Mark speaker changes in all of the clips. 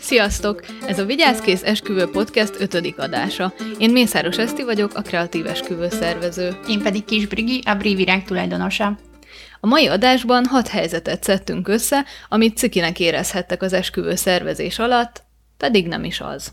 Speaker 1: Sziasztok! Ez a Vigyázkész Esküvő Podcast ötödik adása. Én Mészáros Eszti vagyok, a kreatív esküvő szervező.
Speaker 2: Én pedig Kis Brigi, a Brivirág tulajdonosa.
Speaker 1: A mai adásban hat helyzetet szedtünk össze, amit cikinek érezhettek az esküvő szervezés alatt, pedig nem is az.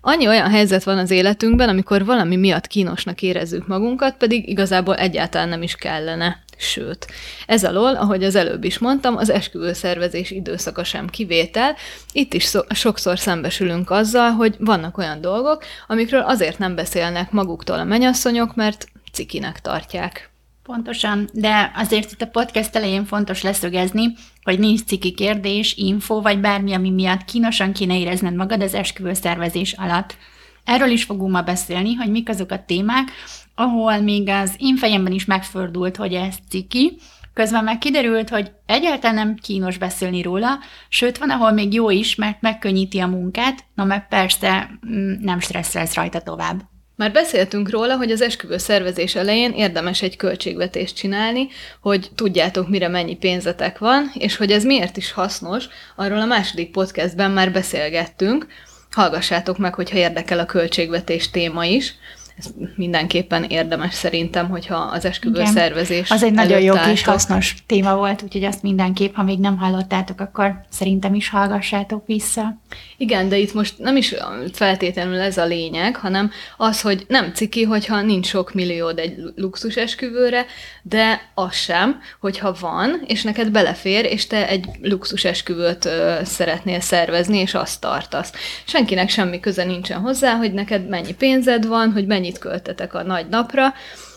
Speaker 1: Annyi olyan helyzet van az életünkben, amikor valami miatt kínosnak érezzük magunkat, pedig igazából egyáltalán nem is kellene. Sőt, ez alól, ahogy az előbb is mondtam, az esküvőszervezés időszaka sem kivétel. Itt is szo- sokszor szembesülünk azzal, hogy vannak olyan dolgok, amikről azért nem beszélnek maguktól a menyasszonyok, mert cikinek tartják.
Speaker 2: Pontosan, de azért itt a podcast elején fontos leszögezni, hogy nincs ciki kérdés, info, vagy bármi, ami miatt kínosan kéne érezned magad az esküvő szervezés alatt. Erről is fogunk ma beszélni, hogy mik azok a témák, ahol még az én fejemben is megfordult, hogy ez ciki, Közben meg kiderült, hogy egyáltalán nem kínos beszélni róla, sőt, van, ahol még jó is, mert megkönnyíti a munkát, na meg persze mm, nem stresszelsz rajta tovább.
Speaker 1: Már beszéltünk róla, hogy az esküvő szervezés elején érdemes egy költségvetést csinálni, hogy tudjátok, mire mennyi pénzetek van, és hogy ez miért is hasznos, arról a második podcastben már beszélgettünk. Hallgassátok meg, hogyha érdekel a költségvetés téma is ez mindenképpen érdemes szerintem, hogyha az esküvő szervezés
Speaker 2: Az egy nagyon jó kis hasznos téma volt, úgyhogy azt mindenképp, ha még nem hallottátok, akkor szerintem is hallgassátok vissza.
Speaker 1: Igen, de itt most nem is feltétlenül ez a lényeg, hanem az, hogy nem ciki, hogyha nincs sok milliód egy luxus esküvőre, de az sem, hogyha van, és neked belefér, és te egy luxus esküvőt ö, szeretnél szervezni, és azt tartasz. Senkinek semmi köze nincsen hozzá, hogy neked mennyi pénzed van, hogy mennyit költetek a nagy napra,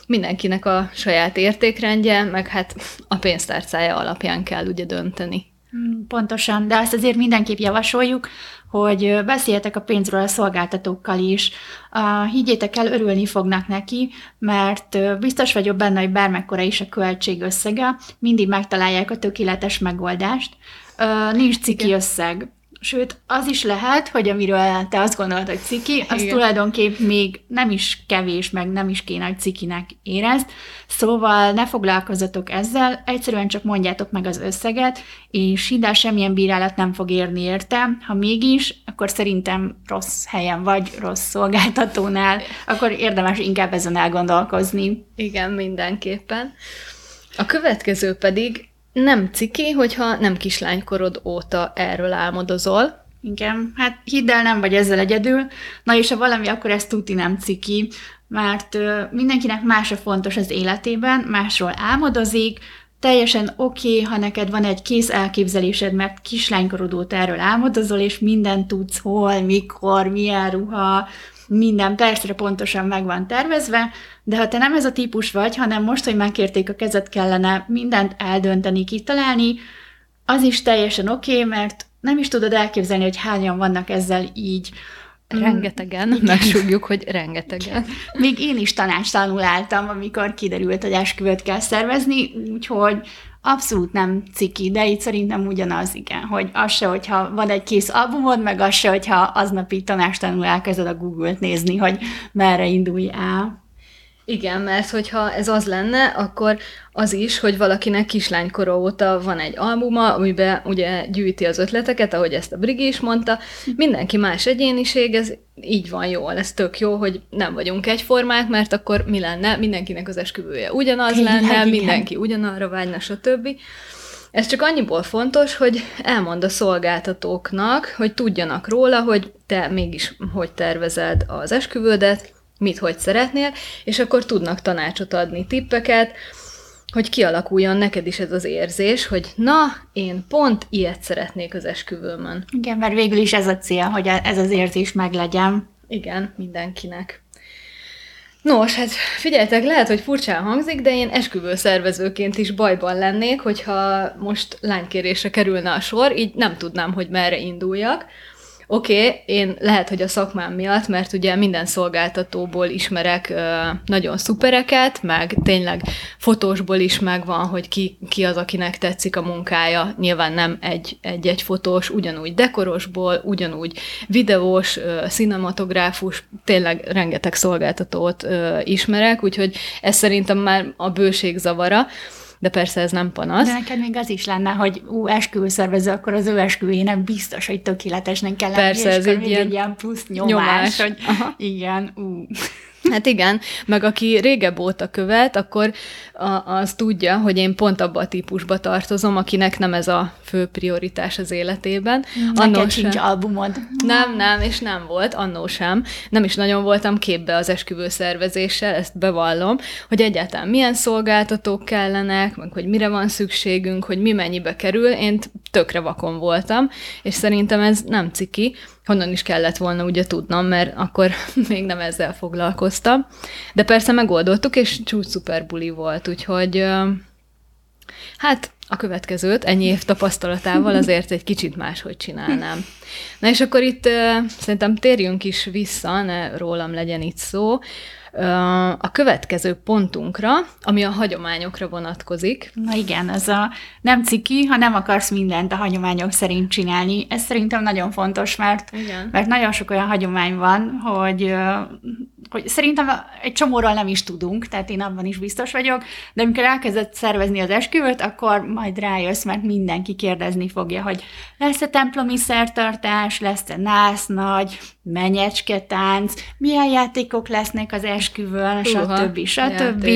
Speaker 1: mindenkinek a saját értékrendje, meg hát a pénztárcája alapján kell ugye dönteni.
Speaker 2: Hmm, pontosan, de azt azért mindenképp javasoljuk, hogy beszéljetek a pénzről a szolgáltatókkal is. Higgyétek el, örülni fognak neki, mert biztos vagyok benne, hogy bármekkora is a költség összege, mindig megtalálják a tökéletes megoldást. Nincs ciki Igen. összeg. Sőt, az is lehet, hogy amiről te azt gondolod, hogy ciki, az Igen. tulajdonképp még nem is kevés, meg nem is kéne, hogy cikinek érezd. Szóval ne foglalkozzatok ezzel, egyszerűen csak mondjátok meg az összeget, és hidd semmilyen bírálat nem fog érni érte. Ha mégis, akkor szerintem rossz helyen vagy, rossz szolgáltatónál, akkor érdemes inkább ezen elgondolkozni.
Speaker 1: Igen, mindenképpen. A következő pedig nem ciki, hogyha nem kislánykorod óta erről álmodozol.
Speaker 2: Igen, hát hidd el, nem vagy ezzel egyedül. Na és ha valami, akkor ez tuti nem ciki, mert mindenkinek más a fontos az életében, másról álmodozik, teljesen oké, okay, ha neked van egy kész elképzelésed, mert kislánykorod óta erről álmodozol, és minden tudsz, hol, mikor, milyen ruha, minden percre pontosan meg van tervezve, de ha te nem ez a típus vagy, hanem most, hogy megkérték a kezet, kellene mindent eldönteni, kitalálni, az is teljesen oké, okay, mert nem is tudod elképzelni, hogy hányan vannak ezzel így.
Speaker 1: Rengetegen, Igen. megsúgjuk, hogy rengetegen.
Speaker 2: Még én is tanácstalanul álltam, amikor kiderült, hogy esküvőt kell szervezni, úgyhogy abszolút nem ciki, de itt szerintem ugyanaz, igen, hogy az se, hogyha van egy kész albumod, meg az se, hogyha aznap így tanástalanul elkezded a Google-t nézni, hogy merre indulj el.
Speaker 1: Igen, mert hogyha ez az lenne, akkor az is, hogy valakinek kislánykora óta van egy albuma, amiben ugye gyűjti az ötleteket, ahogy ezt a Brigi is mondta. Mindenki más egyéniség, ez így van jól, ez tök jó, hogy nem vagyunk egyformák, mert akkor mi lenne? Mindenkinek az esküvője ugyanaz Tényleg, lenne, igen. mindenki ugyanarra vágyna, stb. Ez csak annyiból fontos, hogy elmond a szolgáltatóknak, hogy tudjanak róla, hogy te mégis hogy tervezed az esküvődet, mit hogy szeretnél, és akkor tudnak tanácsot adni, tippeket, hogy kialakuljon neked is ez az érzés, hogy na, én pont ilyet szeretnék az esküvőmön.
Speaker 2: Igen, mert végül is ez a cél, hogy ez az érzés meglegyen.
Speaker 1: Igen, mindenkinek. Nos, hát figyeljetek, lehet, hogy furcsán hangzik, de én esküvő szervezőként is bajban lennék, hogyha most lánykérésre kerülne a sor, így nem tudnám, hogy merre induljak. Oké, okay, én lehet, hogy a szakmám miatt, mert ugye minden szolgáltatóból ismerek ö, nagyon szupereket, meg tényleg fotósból is megvan, hogy ki, ki az, akinek tetszik a munkája. Nyilván nem egy-egy fotós, ugyanúgy dekorosból, ugyanúgy videós, ö, cinematográfus, tényleg rengeteg szolgáltatót ö, ismerek, úgyhogy ez szerintem már a bőség zavara. De persze ez nem panasz.
Speaker 2: De neked még az is lenne, hogy ú, esküvőszervező, akkor az ő esküvőjének biztos, hogy tökéletesnek kell lenni,
Speaker 1: Persze, ez egy ilyen,
Speaker 2: egy ilyen plusz nyomás,
Speaker 1: nyomás.
Speaker 2: hogy
Speaker 1: Aha.
Speaker 2: igen, ú.
Speaker 1: Hát igen, meg aki régebb óta követ, akkor a, az tudja, hogy én pont abba a típusba tartozom, akinek nem ez a fő prioritás az életében.
Speaker 2: Neked
Speaker 1: Annó
Speaker 2: sincs
Speaker 1: sem.
Speaker 2: albumod.
Speaker 1: Nem, nem, és nem volt, annó sem. Nem is nagyon voltam képbe az esküvő szervezéssel, ezt bevallom, hogy egyáltalán milyen szolgáltatók kellenek, meg hogy mire van szükségünk, hogy mi mennyibe kerül. Én tökre vakon voltam, és szerintem ez nem ciki, honnan is kellett volna ugye tudnom, mert akkor még nem ezzel foglalkoztam. De persze megoldottuk, és csúcs szuper buli volt, úgyhogy hát a következőt ennyi év tapasztalatával azért egy kicsit máshogy csinálnám. Na és akkor itt szerintem térjünk is vissza, ne rólam legyen itt szó, a következő pontunkra, ami a hagyományokra vonatkozik.
Speaker 2: Na igen, ez a nem ciki, ha nem akarsz mindent a hagyományok szerint csinálni. Ez szerintem nagyon fontos, mert,
Speaker 1: Igen.
Speaker 2: mert nagyon sok olyan hagyomány van, hogy, hogy szerintem egy csomóról nem is tudunk, tehát én abban is biztos vagyok, de amikor elkezdett szervezni az esküvőt, akkor majd rájössz, mert mindenki kérdezni fogja, hogy lesz-e templomi szertartás, lesz-e násznagy, menyecsketánc, milyen játékok lesznek az esküvőn,
Speaker 1: Húha,
Speaker 2: stb. stb.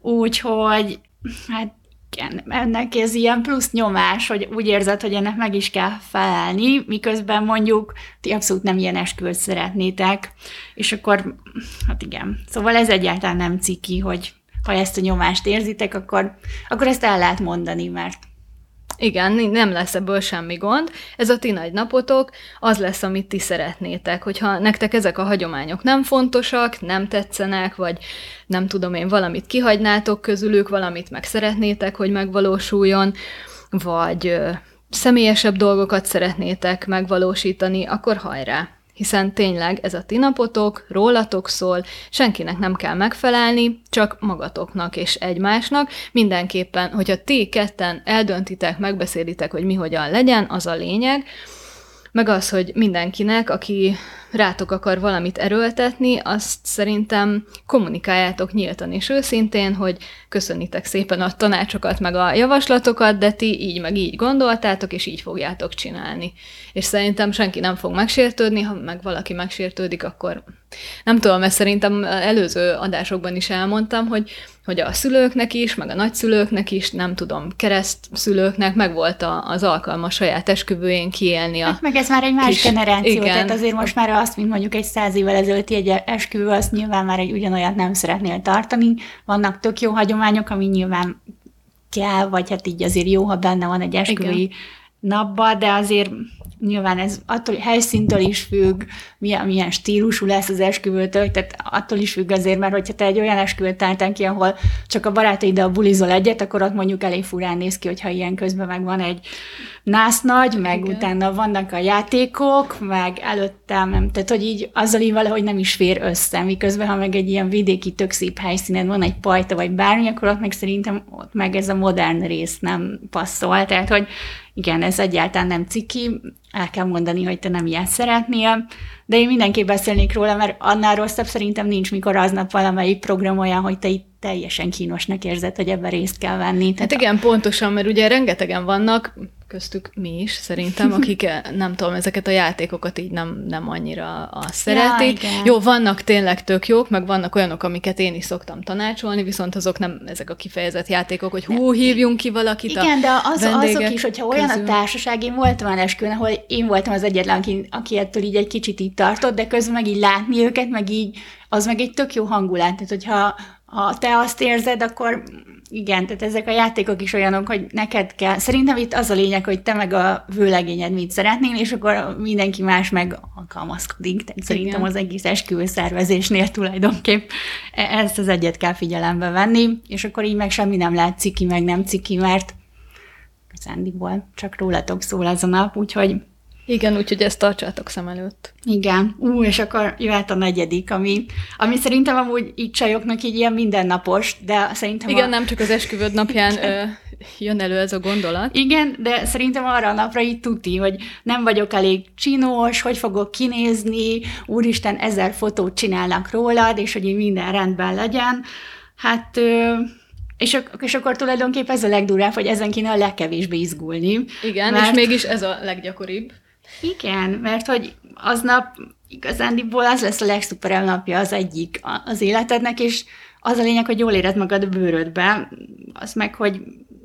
Speaker 2: Úgyhogy hát igen, ennek ez ilyen plusz nyomás, hogy úgy érzed, hogy ennek meg is kell felelni, miközben mondjuk ti abszolút nem ilyen esküvőt szeretnétek, és akkor, hát igen, szóval ez egyáltalán nem ciki, hogy ha ezt a nyomást érzitek, akkor, akkor ezt el lehet mondani, mert
Speaker 1: Igen, nem lesz ebből semmi gond. Ez a ti nagy napotok, az lesz, amit ti szeretnétek. Hogyha nektek ezek a hagyományok nem fontosak, nem tetszenek, vagy nem tudom én, valamit kihagynátok közülük, valamit meg szeretnétek, hogy megvalósuljon, vagy személyesebb dolgokat szeretnétek megvalósítani, akkor hajrá! Hiszen tényleg ez a ti napotok, rólatok szól, senkinek nem kell megfelelni, csak magatoknak és egymásnak. Mindenképpen, hogyha ti ketten eldöntitek, megbeszélitek, hogy mi hogyan legyen, az a lényeg, meg az, hogy mindenkinek, aki rátok akar valamit erőltetni, azt szerintem kommunikáljátok nyíltan és őszintén, hogy köszönitek szépen a tanácsokat, meg a javaslatokat, de ti így meg így gondoltátok, és így fogjátok csinálni. És szerintem senki nem fog megsértődni, ha meg valaki megsértődik, akkor nem tudom, mert szerintem előző adásokban is elmondtam, hogy, hogy a szülőknek is, meg a nagyszülőknek is, nem tudom, keresztszülőknek meg volt a, az alkalma saját esküvőjén kiélni a...
Speaker 2: Hát meg ez már egy más
Speaker 1: kis-
Speaker 2: generáció,
Speaker 1: igen.
Speaker 2: tehát azért most már azt, mint mondjuk egy száz évvel ezelőtti egy esküvő, azt nyilván már egy ugyanolyat nem szeretnél tartani. Vannak tök jó hagyományok, ami nyilván kell, vagy hát így azért jó, ha benne van egy esküvői napba, de azért nyilván ez attól helyszíntől is függ, milyen, milyen stílusú lesz az esküvőtől, tehát attól is függ azért, mert hogyha te egy olyan esküvőt találtál ki, ahol csak a barátaiddal bulizol egyet, akkor ott mondjuk elég furán néz ki, hogyha ilyen közben meg van egy násznagy, meg
Speaker 1: Igen.
Speaker 2: Utána vannak a játékok, meg előttem, nem, tehát hogy így azzal így valahogy nem is fér össze, miközben ha meg egy ilyen vidéki tök szép helyszínen van egy pajta vagy bármi, akkor ott meg szerintem ott meg ez a modern rész nem passzol, tehát hogy igen, ez egyáltalán nem ciki, el kell mondani, hogy te nem ilyet szeretnél, de én mindenképp beszélnék róla, mert annál rosszabb szerintem nincs, mikor aznap valamelyik program olyan, hogy te itt teljesen kínosnak érzed, hogy ebben részt kell venni.
Speaker 1: Hát igen, pontosan, mert ugye rengetegen vannak, köztük mi is szerintem, akik eh, nem tudom, ezeket a játékokat így nem, nem annyira azt szeretik.
Speaker 2: igen.
Speaker 1: Jó, vannak tényleg tök jók, meg vannak olyanok, amiket én is szoktam tanácsolni, viszont azok nem ezek a kifejezett játékok, hogy hú, hívjunk ki valakit a
Speaker 2: Igen, de az, azok is, hogyha olyan
Speaker 1: közül.
Speaker 2: a társaság, én voltam olyan esküvőn, ahol én voltam az egyetlen, aki, aki ettől így egy kicsit így tartott, de közben meg így látni őket, meg így, az meg egy tök jó hangulat. Tehát, hogyha ha te azt érzed, akkor igen, tehát ezek a játékok is olyanok, hogy neked kell. Szerintem itt az a lényeg, hogy te meg a vőlegényed mit szeretnél, és akkor mindenki más meg alkalmazkodik. Tehát szerintem
Speaker 1: Igen.
Speaker 2: az egész esküvő szervezésnél tulajdonképp e- ezt az egyet kell figyelembe venni, és akkor így meg semmi nem lehet ciki, meg nem ciki, mert Szándiból csak rólatok szól ez a nap, úgyhogy
Speaker 1: Igen, úgyhogy ezt tartsátok szem előtt.
Speaker 2: igen. Ú, és akkor jöhet a negyedik, ami, ami szerintem amúgy így csajoknak így ilyen mindennapos, de szerintem
Speaker 1: Igen,
Speaker 2: a...
Speaker 1: nem csak az esküvőd napján ö, jön elő ez a gondolat.
Speaker 2: Igen, de szerintem arra a napra így tuti, hogy nem vagyok elég csinos, hogy fogok kinézni, úristen, ezer fotót csinálnak rólad, és hogy így minden rendben legyen. Hát ö, És, és akkor tulajdonképpen ez a legdurább, hogy ezen kéne a legkevésbé izgulni.
Speaker 1: Igen, mert... és mégis ez a leggyakoribb.
Speaker 2: Igen, mert hogy aznap igazándiból az lesz a legszuperebb napja az egyik az életednek, és az a lényeg, hogy jól éred magad a bőrödbe, az meg, hogy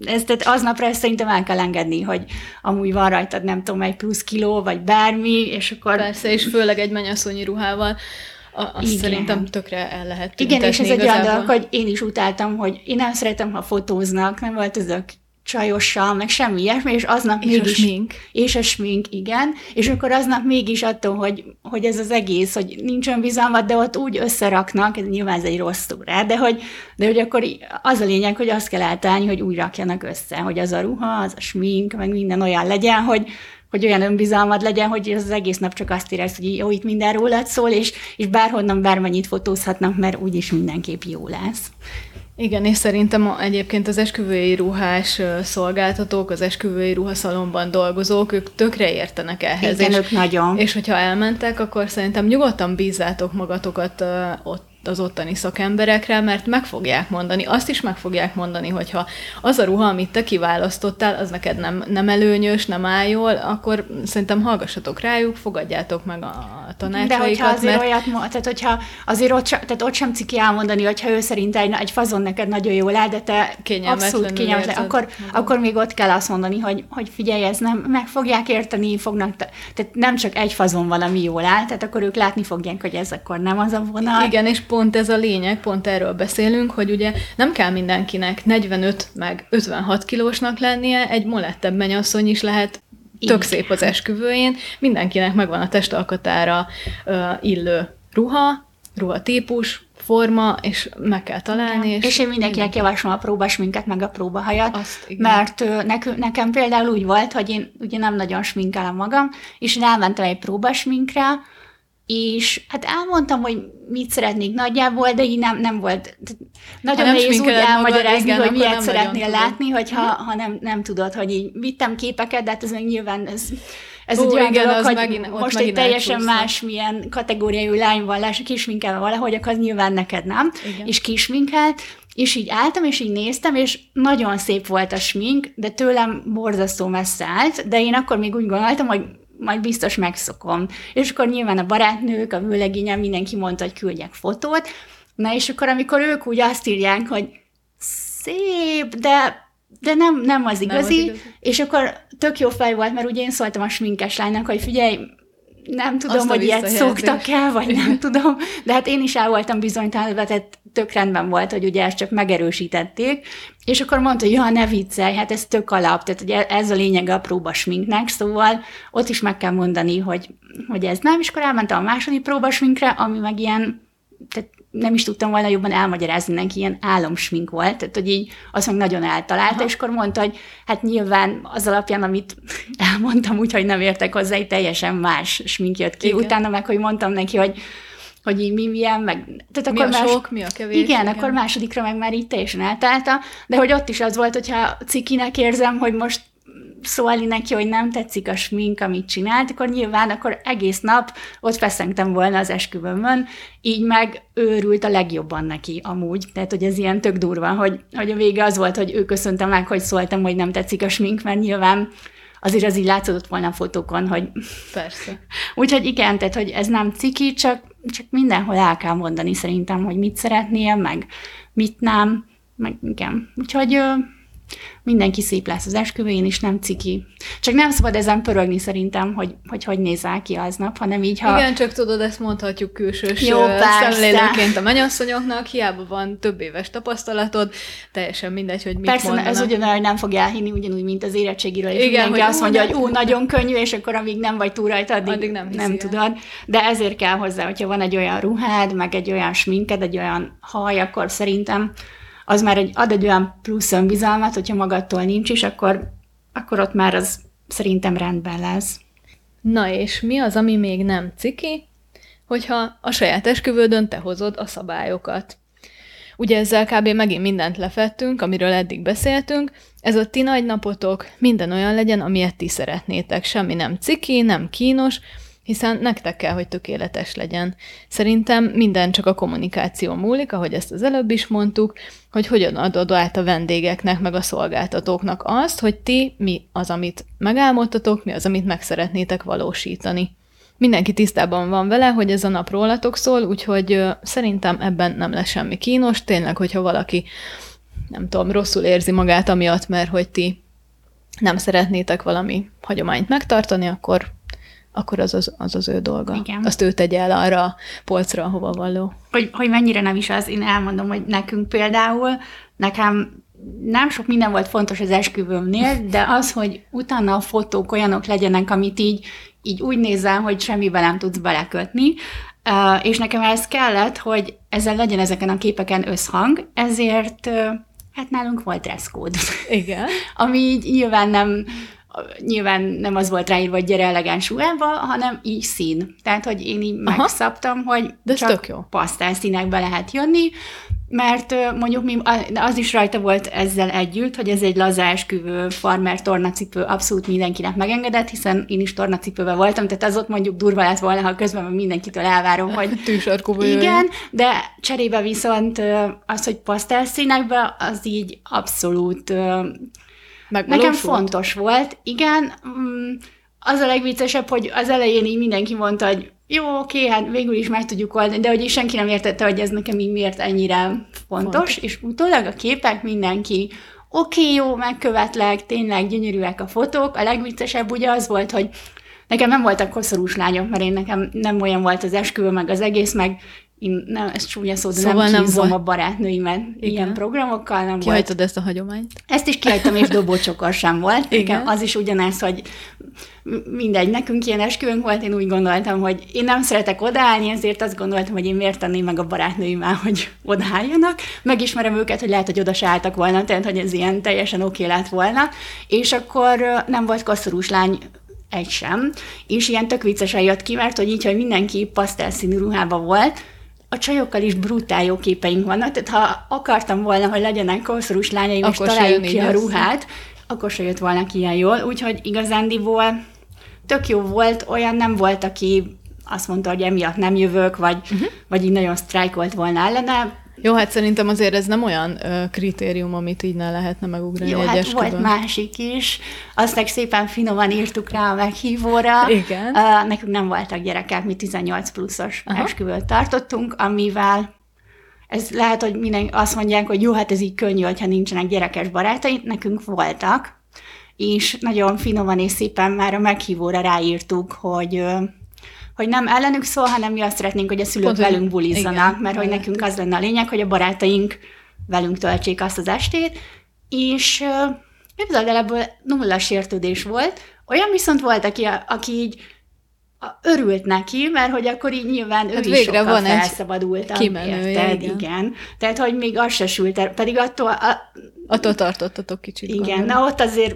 Speaker 2: ez, tehát aznapra ezt szerintem el kell engedni, hogy amúgy van rajtad, nem tudom, egy plusz kiló, vagy bármi, és akkor...
Speaker 1: Persze, és főleg egy mennyasszonyi ruhával, azt Igen. szerintem tökre el lehet
Speaker 2: Igen, és ez egy olyan dolog, hogy én is utáltam, hogy én nem szeretem, ha fotóznak, nem volt ezek csajossal, meg semmi ilyesmi, és aznap
Speaker 1: és
Speaker 2: mégis...
Speaker 1: a smink.
Speaker 2: És a smink, igen. És akkor aznap mégis attól, hogy, hogy ez az egész, hogy nincs önbizalmat, de ott úgy összeraknak, ez nyilván ez egy rossz rá, de hogy, de hogy akkor az a lényeg, hogy azt kell eltalálni, hogy úgy rakjanak össze, hogy az a ruha, az a smink, meg minden olyan legyen, hogy, hogy olyan önbizalmad legyen, hogy az egész nap csak azt érez, hogy jó, itt minden rólad szól, és, és bárhonnan bármennyit fotózhatnak, mert úgyis mindenképp jó lesz.
Speaker 1: Igen, és szerintem egyébként az esküvői ruhás szolgáltatók, az esküvői ruhaszalomban dolgozók, ők tökre értenek ehhez.
Speaker 2: Igen, és, ők nagyon.
Speaker 1: És hogyha elmentek, akkor szerintem nyugodtan bízzátok magatokat ott az ottani szakemberekre, mert meg fogják mondani, azt is meg fogják mondani, hogyha az a ruha, amit te kiválasztottál, az neked nem, nem előnyös, nem áll jól, akkor szerintem hallgassatok rájuk, fogadjátok meg a tanácsaikat.
Speaker 2: De hogyha azért mert... olyat, tehát hogyha azért ott, tehát ott sem ciki elmondani, hogyha ő szerint egy, egy fazon neked nagyon jól áll, de te abszolút kényelmetlen, akkor, akkor még ott kell azt mondani, hogy, hogy figyelj, ez nem, meg fogják érteni, fognak, tehát nem csak egy fazon valami jól áll, tehát akkor ők látni fogják, hogy ez akkor nem az a vonal.
Speaker 1: Igen, és pont ez a lényeg, pont erről beszélünk, hogy ugye nem kell mindenkinek 45 meg 56 kilósnak lennie, egy molettebb mennyasszony is lehet tök szép az esküvőjén, mindenkinek megvan a testalkatára illő ruha, ruhatípus, forma, és meg kell találni.
Speaker 2: És, és én mindenkinek javaslom a próbasminket, meg a próbahajat, Azt, mert nek, nekem például úgy volt, hogy én ugye nem nagyon sminkelem magam, és én elmentem egy próbasminkre, és hát elmondtam, hogy mit szeretnék nagyjából, de így nem, nem volt. Nagyon nehéz úgy elmagyarázni, magad, hogy miért szeretnél látni, hogyha ha nem, nem tudod, hogy így vittem képeket, de hát ez meg nyilván ez, ez Ó, egy olyan igen, dolog, hogy megint, most egy teljesen más milyen kategóriájú lány van, láss, kisminkelve valahogy, akkor az nyilván neked nem, igen. és kisminkelt, és így álltam, és így néztem, és nagyon szép volt a smink, de tőlem borzasztó messze állt, de én akkor még úgy gondoltam, hogy majd biztos megszokom. És akkor nyilván a barátnők, a vőlegényem, mindenki mondta, hogy küldjek fotót. Na és akkor, amikor ők úgy azt írják, hogy szép, de de nem, nem az igazi, nem az igazi, és akkor tök jó fej volt, mert ugye én szóltam a sminkes lánynak, hogy figyelj, nem tudom, Azt hogy ilyet szoktak el, vagy nem tudom, de hát én is el voltam bizonytalanodva, tehát tök rendben volt, hogy ugye ezt csak megerősítették, és akkor mondta, hogy ja, ne viccelj, hát ez tök alap, tehát ugye ez a lényeg a próbasminknek, szóval ott is meg kell mondani, hogy, hogy ez nem, és akkor elmentem a második próbasminkre, ami meg ilyen, tehát nem is tudtam volna jobban elmagyarázni neki, ilyen álomsmink volt, tehát hogy így azt meg nagyon eltalálta, Aha. és akkor mondta, hogy hát nyilván az alapján, amit elmondtam, úgyhogy nem értek hozzá, egy teljesen más smink jött ki. Igen. Utána meg, hogy mondtam neki, hogy hogy így mi milyen, meg...
Speaker 1: Tehát mi akkor a más, sok, mi a kevés.
Speaker 2: Igen, igen, akkor másodikra meg már így teljesen eltalálta, de hogy ott is az volt, hogyha cikinek érzem, hogy most szólni neki, hogy nem tetszik a smink, amit csinált, akkor nyilván akkor egész nap ott feszengtem volna az esküvőmön, így meg őrült a legjobban neki amúgy. Tehát, hogy ez ilyen tök durva, hogy, hogy a vége az volt, hogy ő köszöntem meg, hogy szóltam, hogy nem tetszik a smink, mert nyilván azért az így látszott volna a fotókon, hogy...
Speaker 1: Persze.
Speaker 2: Úgyhogy igen, tehát, hogy ez nem ciki, csak, csak mindenhol el kell mondani szerintem, hogy mit szeretnél, meg mit nem, meg igen. Úgyhogy mindenki szép lesz az esküvőjén, és nem ciki. Csak nem szabad ezen pörögni szerintem, hogy hogy, hogy nézel ki aznap, hanem így, ha...
Speaker 1: Igen, csak tudod, ezt mondhatjuk külsős Jó, szemlélőként a mennyasszonyoknak, hiába van több éves tapasztalatod, teljesen mindegy, hogy mit
Speaker 2: Persze,
Speaker 1: mondanak.
Speaker 2: ez ugyanolyan, hogy nem fog elhinni, ugyanúgy, mint az érettségiről, és Igen, mindenki hogy azt mondja, hogy ú, nagyon könnyű, és akkor amíg nem vagy túl rajta, addig, addig nem, nem tudod. De ezért kell hozzá, hogyha van egy olyan ruhád, meg egy olyan sminked, egy olyan haj, akkor szerintem az már egy, ad egy olyan plusz önbizalmat, hogyha magadtól nincs is, akkor, akkor ott már az szerintem rendben lesz.
Speaker 1: Na és mi az, ami még nem ciki? Hogyha a saját esküvődön te hozod a szabályokat. Ugye ezzel kb. megint mindent lefettünk, amiről eddig beszéltünk. Ez a ti nagy napotok minden olyan legyen, amilyet ti szeretnétek. Semmi nem ciki, nem kínos, hiszen nektek kell, hogy tökéletes legyen. Szerintem minden csak a kommunikáció múlik, ahogy ezt az előbb is mondtuk, hogy hogyan adod át a vendégeknek, meg a szolgáltatóknak azt, hogy ti mi az, amit megálmodtatok, mi az, amit meg szeretnétek valósítani. Mindenki tisztában van vele, hogy ez a nap rólatok szól, úgyhogy szerintem ebben nem lesz semmi kínos. Tényleg, hogyha valaki nem tudom, rosszul érzi magát amiatt, mert hogy ti nem szeretnétek valami hagyományt megtartani, akkor akkor az az, az, az ő dolga. Igen. Azt ő tegye el arra a polcra, ahova való.
Speaker 2: Hogy, hogy mennyire nem is az, én elmondom, hogy nekünk például, nekem nem sok minden volt fontos az esküvőmnél, de az, hogy utána a fotók olyanok legyenek, amit így, így úgy nézel, hogy semmiben nem tudsz belekötni, és nekem ez kellett, hogy ezzel legyen ezeken a képeken összhang, ezért hát nálunk volt dresscode.
Speaker 1: Igen.
Speaker 2: Ami így nyilván nem nyilván nem az volt ráírva, hogy gyere elegáns ruhába, hanem így szín. Tehát, hogy én így Aha. megszabtam, hogy
Speaker 1: De csak tök jó.
Speaker 2: pasztál színekbe lehet jönni, mert mondjuk mi, az is rajta volt ezzel együtt, hogy ez egy lazársküvő farmer tornacipő abszolút mindenkinek megengedett, hiszen én is tornacipőben voltam, tehát az ott mondjuk durva lett volna, ha közben mindenkitől elvárom, hogy igen, de cserébe viszont az, hogy pasztelszínekbe, az így abszolút Nekem fontos volt, igen. Mm, az a legviccesebb, hogy az elején így mindenki mondta, hogy jó, oké, hát végül is meg tudjuk oldani, de hogy senki nem értette, hogy ez nekem így miért ennyire fontos, fontos. és utólag a képek mindenki oké, okay, jó, megkövetlek, tényleg gyönyörűek a fotók. A legviccesebb ugye az volt, hogy nekem nem voltak koszorús lányok, mert én nekem nem olyan volt az esküvő, meg az egész, meg én nem, ez csúnya szó, de szóval nem nem a barátnőimet Igen. ilyen programokkal, nem
Speaker 1: Kihagytad ezt a hagyományt?
Speaker 2: Ezt is kihagytam, és dobócsokor sem volt. Igen. az is ugyanez, hogy mindegy, nekünk ilyen esküvőnk volt, én úgy gondoltam, hogy én nem szeretek odaállni, ezért azt gondoltam, hogy én miért tenném meg a barátnőimmel, hogy odaálljanak. Megismerem őket, hogy lehet, hogy oda se álltak volna, tehát hogy ez ilyen teljesen oké lett volna. És akkor nem volt koszorús lány egy sem, és ilyen tök viccesen jött ki, mert hogy így, hogy mindenki pasztelszínű ruhában volt, a csajokkal is brutál jó képeink vannak, tehát ha akartam volna, hogy legyenek koszorús lányaim, akkor és találjuk ki a ruhát, akkor se jött volna ki ilyen jól, úgyhogy igazándiból tök jó volt, olyan nem volt, aki azt mondta, hogy emiatt nem jövök, vagy, uh-huh. vagy így nagyon sztrájkolt volna ellene,
Speaker 1: jó, hát szerintem azért ez nem olyan ö, kritérium, amit így ne lehetne megugrani
Speaker 2: Jó,
Speaker 1: egy
Speaker 2: hát volt másik is. Azt meg szépen finoman írtuk rá a meghívóra.
Speaker 1: Igen.
Speaker 2: Uh, nekünk nem voltak gyerekek, mi 18 pluszos Aha. esküvőt tartottunk, amivel ez lehet, hogy minden azt mondják, hogy jó, hát ez így könnyű, hogyha nincsenek gyerekes barátai, nekünk voltak, és nagyon finoman és szépen már a meghívóra ráírtuk, hogy hogy nem ellenük szól, hanem mi azt szeretnénk, hogy a szülők Pont, velünk bulizzanak, igen, mert hogy nekünk az lenne a lényeg, hogy a barátaink velünk töltsék azt az estét, és képzeld el, ebből nulla sértődés volt. Olyan viszont volt, aki, aki így örült neki, mert hogy akkor így nyilván hát ő is végre van felszabadult.
Speaker 1: Kimenő,
Speaker 2: érted? Igen. igen. Tehát, hogy még az se sült el, pedig attól... A,
Speaker 1: attól tartottatok kicsit.
Speaker 2: Igen, gondolom. na ott azért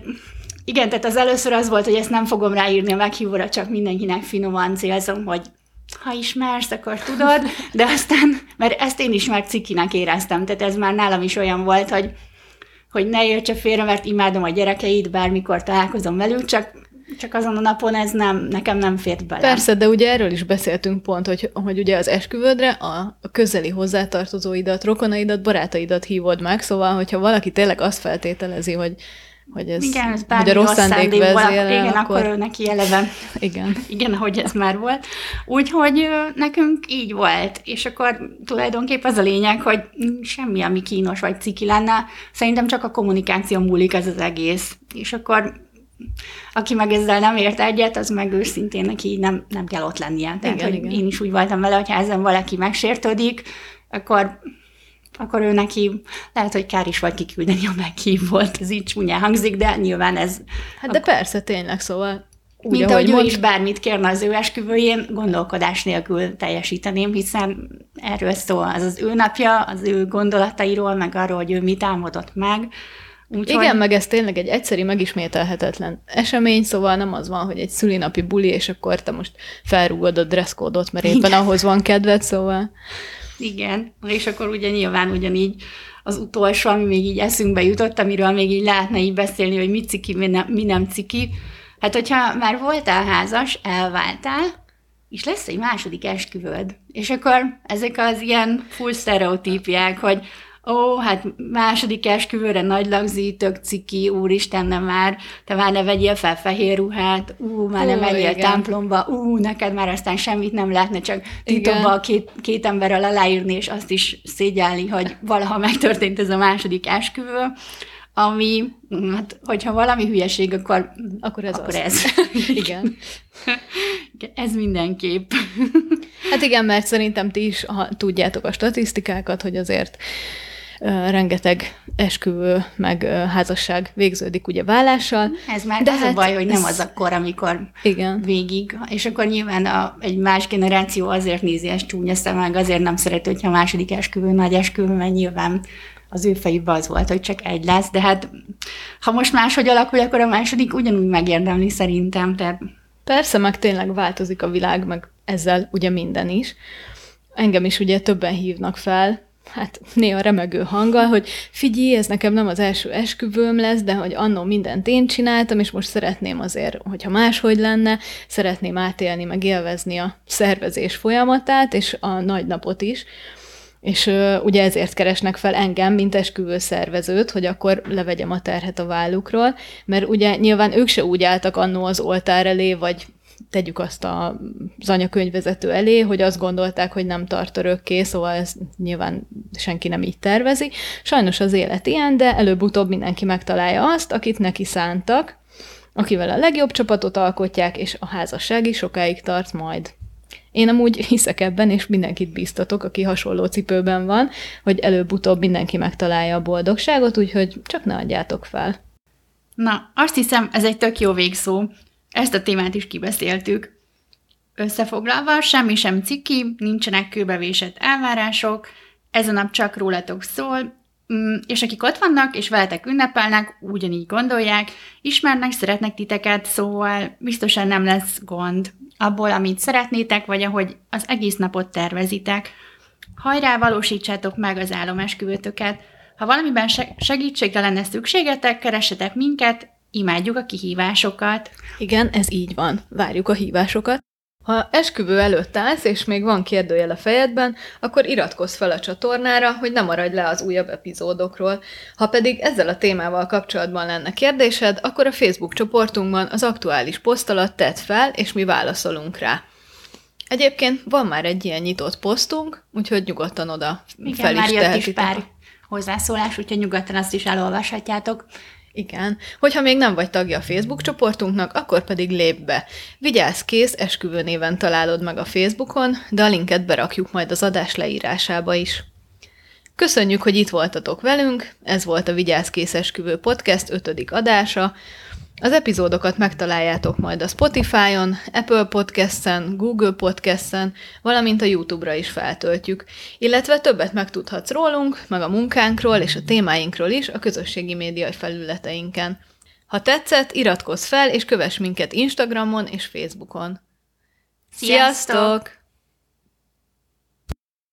Speaker 2: igen, tehát az először az volt, hogy ezt nem fogom ráírni a meghívóra, csak mindenkinek finoman célzom, hogy ha ismersz, akkor tudod, de aztán, mert ezt én is már cikinek éreztem, tehát ez már nálam is olyan volt, hogy, hogy ne értse félre, mert imádom a gyerekeit, bármikor találkozom velük, csak csak azon a napon ez nem, nekem nem fért bele.
Speaker 1: Persze, de ugye erről is beszéltünk pont, hogy, hogy ugye az esküvődre a, a közeli hozzátartozóidat, rokonaidat, barátaidat hívod meg, szóval, hogyha valaki tényleg azt feltételezi, hogy hogy ez,
Speaker 2: igen, ez
Speaker 1: hogy a rossz szándék vezére,
Speaker 2: Igen, akkor, akkor neki eleve.
Speaker 1: Igen.
Speaker 2: Igen, ahogy ez már volt. Úgyhogy nekünk így volt. És akkor tulajdonképp az a lényeg, hogy semmi, ami kínos vagy ciki lenne. Szerintem csak a kommunikáció múlik ez az egész. És akkor aki meg ezzel nem ért egyet, az meg őszintén neki nem, nem kell ott lennie. Tehát, igen, hogy igen. én is úgy voltam vele, hogyha ezen valaki megsértődik, akkor akkor ő neki lehet, hogy kár is vagy kiküldeni a meghívót. Ez így csúnyán hangzik, de nyilván ez...
Speaker 1: Hát de persze, tényleg, szóval
Speaker 2: úgy, Mint ahogy, ahogy ő is bármit kérne az ő esküvőjén, gondolkodás nélkül teljesíteném, hiszen erről szól az az ő napja, az ő gondolatairól, meg arról, hogy ő mit álmodott meg.
Speaker 1: Úgyhogy... Igen, meg ez tényleg egy egyszeri, megismételhetetlen esemény, szóval nem az van, hogy egy szülinapi buli, és akkor te most felrúgod a dresszkódot, mert éppen Igen. ahhoz van kedved, szóval...
Speaker 2: Igen, és akkor ugye nyilván ugyanígy az utolsó, ami még így eszünkbe jutott, amiről még így lehetne így beszélni, hogy mi ciki, mi nem, mi nem ciki. Hát, hogyha már voltál házas, elváltál, és lesz egy második esküvőd. És akkor ezek az ilyen full sztereotípiák, hogy ó, hát második esküvőre nagy lagzi, tök ciki, úristen, nem már, te már ne vegyél fel fehér ruhát, ú, már nem menjél templomba, ú, neked már aztán semmit nem lehetne, csak titokba két, két emberrel aláírni, és azt is szégyelni, hogy valaha megtörtént ez a második esküvő ami, hát, hogyha valami hülyeség, akkor,
Speaker 1: akkor ez.
Speaker 2: Akkor az. ez.
Speaker 1: igen.
Speaker 2: ez mindenképp.
Speaker 1: hát igen, mert szerintem ti is ha tudjátok a statisztikákat, hogy azért rengeteg esküvő, meg házasság végződik ugye vállással.
Speaker 2: Ez már de az hát a baj, hogy nem ez... az akkor, amikor
Speaker 1: igen.
Speaker 2: végig, és akkor nyilván a, egy más generáció azért nézi ezt csúnya szemeg, azért nem szereti, hogyha a második esküvő nagy esküvő, mert nyilván az ő fejében az volt, hogy csak egy lesz, de hát ha most máshogy alakul, akkor a második ugyanúgy megérdemli szerintem. Tehát...
Speaker 1: Persze, meg tényleg változik a világ, meg ezzel ugye minden is. Engem is ugye többen hívnak fel, hát néha remegő hanggal, hogy figyelj, ez nekem nem az első esküvőm lesz, de hogy annó mindent én csináltam, és most szeretném azért, hogyha máshogy lenne, szeretném átélni, meg élvezni a szervezés folyamatát, és a nagy napot is. És uh, ugye ezért keresnek fel engem, mint esküvő szervezőt, hogy akkor levegyem a terhet a vállukról, mert ugye nyilván ők se úgy álltak annó az oltár elé, vagy tegyük azt a, az anyakönyvvezető elé, hogy azt gondolták, hogy nem tart örökké, szóval ez nyilván senki nem így tervezi. Sajnos az élet ilyen, de előbb-utóbb mindenki megtalálja azt, akit neki szántak, akivel a legjobb csapatot alkotják, és a házasság is sokáig tart majd. Én amúgy hiszek ebben, és mindenkit biztatok, aki hasonló cipőben van, hogy előbb-utóbb mindenki megtalálja a boldogságot, úgyhogy csak ne adjátok fel.
Speaker 2: Na, azt hiszem, ez egy tök jó végszó. Ezt a témát is kibeszéltük. Összefoglalva, semmi sem ciki, nincsenek kőbevésett elvárások, ez a nap csak rólatok szól, mm, és akik ott vannak, és veletek ünnepelnek, ugyanígy gondolják, ismernek, szeretnek titeket, szóval biztosan nem lesz gond abból, amit szeretnétek, vagy ahogy az egész napot tervezitek. Hajrá, valósítsátok meg az álomesküvőtöket. Ha valamiben segítségre lenne szükségetek, keressetek minket, imádjuk a kihívásokat.
Speaker 1: Igen, ez így van. Várjuk a hívásokat. Ha esküvő előtt állsz, és még van kérdőjel a fejedben, akkor iratkozz fel a csatornára, hogy ne maradj le az újabb epizódokról. Ha pedig ezzel a témával kapcsolatban lenne kérdésed, akkor a Facebook csoportunkban az aktuális poszt alatt tedd fel, és mi válaszolunk rá. Egyébként van már egy ilyen nyitott posztunk, úgyhogy nyugodtan oda
Speaker 2: Igen, fel is már jött is pár hozzászólás, úgyhogy nyugodtan azt is elolvashatjátok.
Speaker 1: Igen. Hogyha még nem vagy tagja a Facebook csoportunknak, akkor pedig lép be. Vigyázz kész, esküvő néven találod meg a Facebookon, de a linket berakjuk majd az adás leírásába is. Köszönjük, hogy itt voltatok velünk, ez volt a Vigyázz kész esküvő podcast ötödik adása. Az epizódokat megtaláljátok majd a Spotify-on, Apple Podcast-en, Google Podcast-en, valamint a YouTube-ra is feltöltjük, illetve többet megtudhatsz rólunk, meg a munkánkról és a témáinkról is a közösségi média felületeinken. Ha tetszett, iratkozz fel és kövess minket Instagramon és Facebookon.
Speaker 2: Sziasztok! Sziasztok!